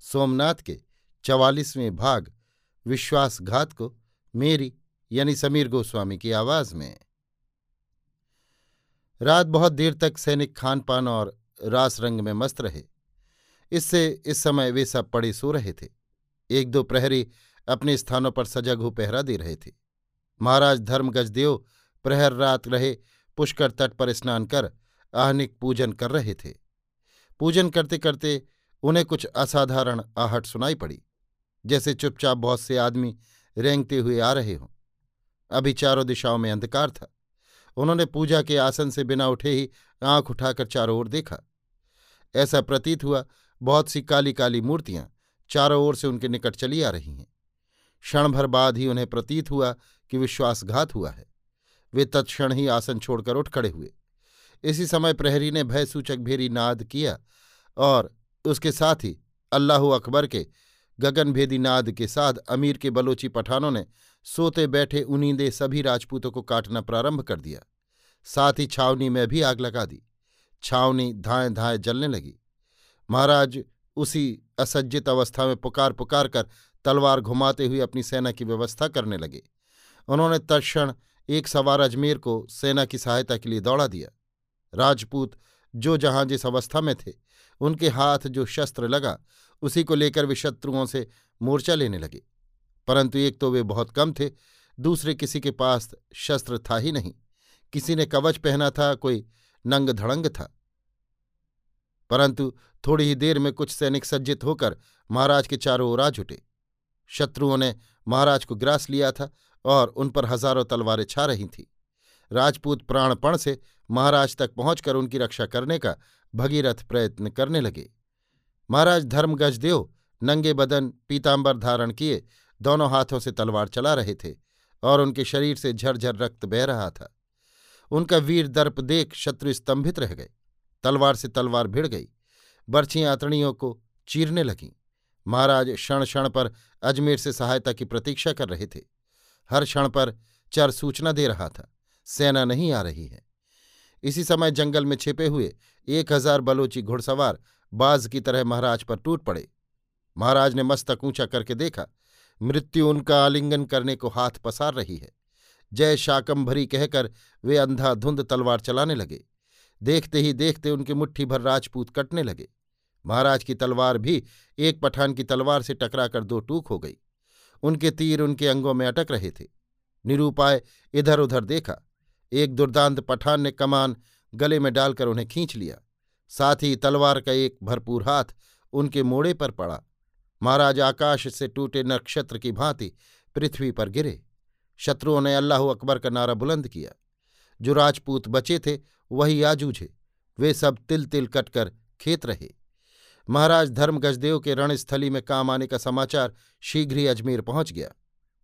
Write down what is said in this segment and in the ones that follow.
सोमनाथ के चवालीसवें भाग, विश्वासघात को मेरी यानी समीर गोस्वामी की आवाज़ में। रात बहुत देर तक सैनिक खान पान और रास रंग में मस्त रहे। इससे इस समय वे सब पड़े सो रहे थे। एक दो प्रहरी अपने स्थानों पर सजग हो पहरा दे रहे थे। महाराज धर्म गजदेव प्रहर रात रहे, पुष्कर तट पर स्नान कर आहनिक पूजन कर रहे थे। पूजन करते करते उन्हें कुछ असाधारण आहट सुनाई पड़ी, जैसे चुपचाप बहुत से आदमी रेंगते हुए आ रहे हों। अभी चारों दिशाओं में अंधकार था। उन्होंने पूजा के आसन से बिना उठे ही आँख उठाकर चारों ओर देखा। ऐसा प्रतीत हुआ, बहुत सी काली काली मूर्तियाँ चारों ओर से उनके निकट चली आ रही हैं। क्षण भर बाद ही उन्हें प्रतीत हुआ कि विश्वासघात हुआ है। वे तत्क्षण ही आसन छोड़कर उठ खड़े हुए। इसी समय प्रहरी ने भयसूचक भेरी नाद किया और उसके साथ ही अल्लाह अकबर के गगनभेदी नाद के साथ अमीर के बलोची पठानों ने सोते बैठे उनींदे सभी राजपूतों को काटना प्रारंभ कर दिया। साथ ही छावनी में भी आग लगा दी। छावनी धाएँ धाएँ जलने लगी। महाराज उसी असज्जित अवस्था में पुकार पुकार कर तलवार घुमाते हुए अपनी सेना की व्यवस्था करने लगे। उन्होंने तत्क्षण एक सवार अजमेर को सेना की सहायता के लिए दौड़ा दिया। राजपूत जो जहाँ जिस अवस्था में थे उनके हाथ जो शस्त्र लगा, उसी को लेकर वे शत्रुओं से मोर्चा लेने लगे। परंतु एक तो वे बहुत कम थे, दूसरे किसी के पास शस्त्र था ही नहीं। किसी ने कवच पहना था, कोई नंग धड़ंग था। परंतु थोड़ी ही देर में कुछ सैनिक सज्जित होकर महाराज के चारों ओर आ जुटे। शत्रुओं ने महाराज को ग्रास लिया था और उन पर हज़ारों तलवारें छा रही थीं। राजपूत प्राणपण से महाराज तक पहुंचकर उनकी रक्षा करने का भगीरथ प्रयत्न करने लगे। महाराज धर्मगजदेव नंगे बदन पीताम्बर धारण किए, दोनों हाथों से तलवार चला रहे थे और उनके शरीर से झरझर रक्त बह रहा था। उनका वीर दर्प देख शत्रु स्तंभित रह गए। तलवार से तलवार भिड़ गई। बर्छियाँ अतणियों को चीरने लगीं। महाराज क्षण क्षण पर अजमेर से सहायता की प्रतीक्षा कर रहे थे। हर क्षण पर चर सूचना दे रहा था, सेना नहीं आ रही है। इसी समय जंगल में छिपे हुए एक हज़ार बलोची घुड़सवार बाज की तरह महाराज पर टूट पड़े। महाराज ने मस्तक ऊँचा करके देखा, मृत्यु उनका आलिंगन करने को हाथ पसार रही है। जय शाकंभरी कहकर वे अंधाधुंध तलवार चलाने लगे। देखते ही देखते उनकी मुट्ठी भर राजपूत कटने लगे। महाराज की तलवार भी एक पठान की तलवार से टकराकर दो टूक हो गई। उनके तीर उनके अंगों में अटक रहे थे। निरूपाय इधर उधर देखा एक दुर्दांत पठान ने कमान गले में डालकर उन्हें खींच लिया। साथ ही तलवार का एक भरपूर हाथ उनके मोड़े पर पड़ा। महाराज आकाश से टूटे नक्षत्र की भांति पृथ्वी पर गिरे। शत्रुओं ने अल्लाह अकबर का नारा बुलंद किया। जो राजपूत बचे थे, वही आ जूझे वे सब तिल तिल कटकर खेत रहे। महाराज धर्मगजदेव के रणस्थली में काम आने का समाचार शीघ्र ही अजमेर पहुँच गया।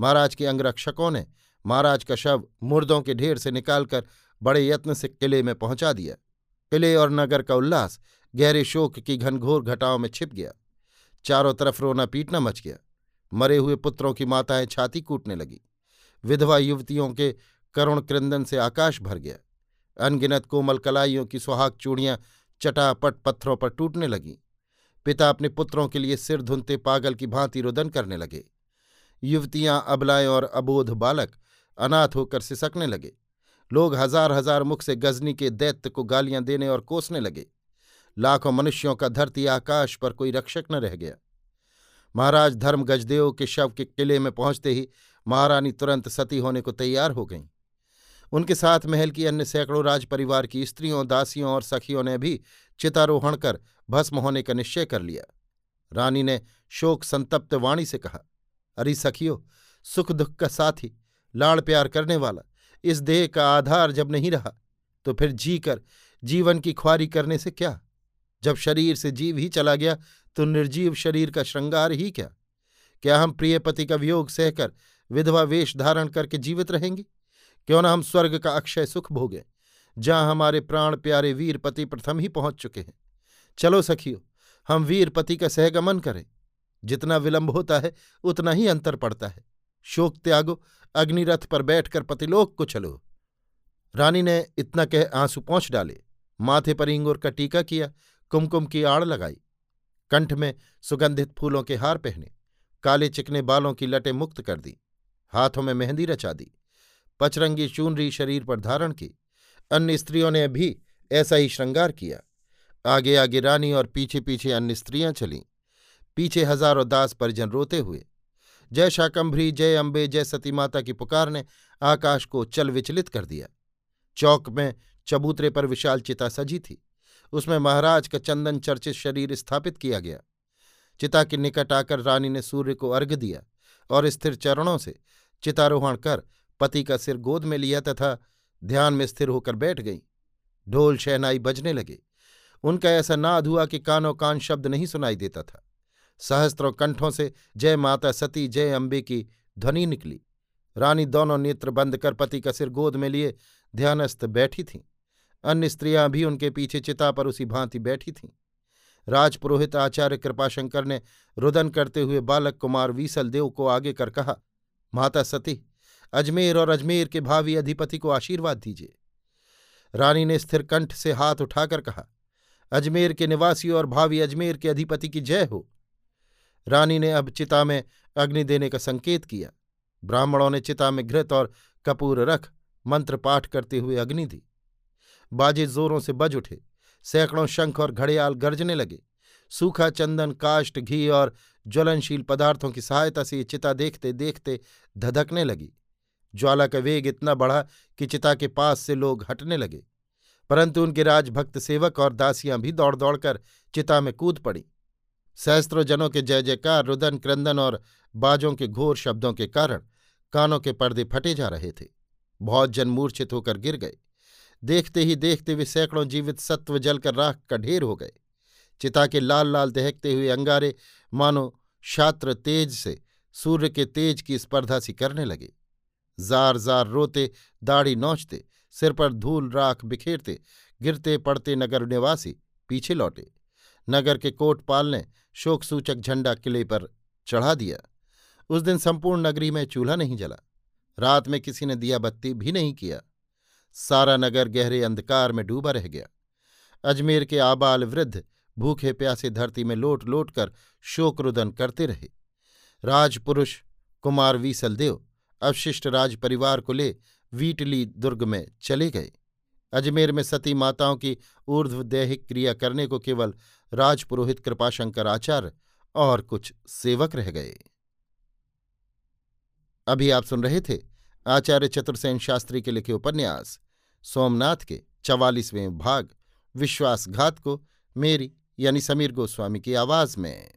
महाराज के अंगरक्षकों ने महाराज का शव मुर्दों के ढेर से निकालकर बड़े यत्न से किले में पहुँचा दिया। किले और नगर का उल्लास गहरे शोक की घनघोर घटाओं में छिप गया। चारों तरफ़ रोना पीटना मच गया। मरे हुए पुत्रों की माताएँ छाती कूटने लगी। विधवा युवतियों के करुण क्रंदन से आकाश भर गया। अनगिनत कोमल कलाइयों की सुहाग चूड़ियाँ चटापट पत्थरों पर टूटने लगीं। पिता अपने पुत्रों के लिए सिर धुनते पागल की भांति रुदन करने लगे। युवतियाँ अबलाएँ और अबोध बालक अनाथ होकर सिसकने लगे। लोग हज़ार हज़ार मुख से गजनी के दैत्य को गालियाँ देने और कोसने लगे। लाखों मनुष्यों का धरती आकाश पर कोई रक्षक न रह गया। महाराज धर्म गजदेव के शव के किले में पहुँचते ही महारानी तुरंत सती होने को तैयार हो गईं। उनके साथ महल की अन्य सैकड़ों राज परिवार की स्त्रियों, दासियों और सखियों ने भी चितारोहण कर भस्म होने का निश्चय कर लिया। रानी ने शोक संतप्त वाणी से कहा, अरे सखियो सुख दुख का साथी लाड़ प्यार करने वाला। इस देह का आधार जब नहीं रहा तो फिर जीकर, जीवन की ख्वारी करने से क्या? जब शरीर से जीव ही चला गया तो निर्जीव शरीर का श्रृंगार ही क्या? क्या हम प्रिय पति का वियोग सहकर विधवा वेश धारण करके जीवित रहेंगे? क्यों ना हम स्वर्ग का अक्षय सुख भोगे, जहाँ हमारे प्राण प्यारे वीर पति प्रथम ही पहुँच चुके हैं। चलो सखियो, हम वीर पति का सहगमन करें। जितना विलंब होता है, उतना ही अंतर पड़ता है। शोक त्यागो अग्निरथ पर बैठकर पतिलोक को चलो। रानी ने इतना कह आँसू पहुँच डाले। माथे पर इंगुर का टीका किया, कुमकुम की आड़ लगाई। कंठ में सुगंधित फूलों के हार पहने, काले चिकने बालों की लटें मुक्त कर दी, हाथों में मेहंदी रचा दी, पचरंगी चूनरी शरीर पर धारण की, अन्य स्त्रियों ने भी ऐसा ही श्रृंगार किया। आगे आगे रानी और पीछे पीछे अन्य स्त्रियाँ चलीं। पीछे हज़ारों दास परिजन रोते हुए जय शाकंभरी, जय अम्बे जय सती माता की पुकार ने आकाश को चल विचलित कर दिया। चौक में चबूतरे पर विशाल चिता सजी थी। उसमें महाराज का चंदन चर्चित शरीर स्थापित किया गया। चिता के निकट आकर रानी ने सूर्य को अर्घ दिया और स्थिर चरणों से चितारोहण कर पति का सिर गोद में लिया तथा ध्यान में स्थिर होकर बैठ गई। ढोल शहनाई बजने लगे। उनका ऐसा नाद हुआ कि कानों कान शब्द नहीं सुनाई देता था। सहस्त्रों कंठों से जय माता सती, जय अम्बे की ध्वनि निकली। रानी दोनों नेत्र बंद कर पति का सिर गोद में लिए ध्यानस्थ बैठी थीं। अन्य स्त्रियाँ भी उनके पीछे चिता पर उसी भांति बैठी थीं। राजपुरोहित आचार्य कृपाशंकर ने रुदन करते हुए बालक कुमार वीसल देव को आगे कर कहा, माता सती, अजमेर और अजमेर के भावी अधिपति को आशीर्वाद दीजिए। रानी ने स्थिर कंठ से हाथ उठाकर कहा, अजमेर के निवासी और भावी अजमेर के अधिपति की जय हो। रानी ने अब चिता में अग्नि देने का संकेत किया। ब्राह्मणों ने चिता में घृत और कपूर रख मंत्र पाठ करते हुए अग्नि दी। बाजे जोरों से बज उठे। सैकड़ों शंख और घड़ियाल गरजने लगे। सूखा चंदन काष्ट घी और ज्वलनशील पदार्थों की सहायता से ये चिता देखते देखते धधकने लगी। ज्वाला का वेग इतना बढ़ा कि चिता के पास से लोग हटने लगे। परंतु उनके राजभक्त सेवक और दासियाँ भी दौड़ दौड़कर चिता में कूद पड़ी। सहस्त्रों जनों के जय जयकार, रुदन, क्रंदन और बाजों के घोर शब्दों के कारण कानों के पर्दे फटे जा रहे थे। बहुत जन मूर्छित होकर गिर गए। देखते ही देखते वे सैकड़ों जीवित सत्व जलकर राख का ढेर हो गए। चिता के लाल लाल दहकते हुए अंगारे, मानो छात्र तेज से सूर्य के तेज की स्पर्धा सी करने लगे। जार जार रोते, दाढ़ी नोचते, सिर पर धूल राख बिखेरते, गिरते पड़ते नगर निवासी पीछे लौटे। नगर के कोटपाल ने शोक सूचक झंडा किले पर चढ़ा दिया। उस दिन संपूर्ण नगरी में चूल्हा नहीं जला। रात में किसी ने दिया बत्ती भी नहीं किया। सारा नगर गहरे अंधकार में डूबा रह गया। अजमेर के आबाल वृद्ध भूखे प्यासे धरती में लोट लोट कर शोकरुदन करते रहे। राजपुरुष कुमार वीसलदेव अवशिष्ट राज परिवार को ले वीटली दुर्ग में चले गए। अजमेर में सती माताओं की ऊर्ध्व ऊर्ध्वदैहिक क्रिया करने को केवल राजपुरोहित कृपाशंकर आचार्य और कुछ सेवक रह गए। अभी आप सुन रहे थे आचार्य चतुर्सेन शास्त्री के लिखे उपन्यास, सोमनाथ के चवालीसवें भाग, विश्वासघात को मेरी यानी समीर गोस्वामी की आवाज़ में।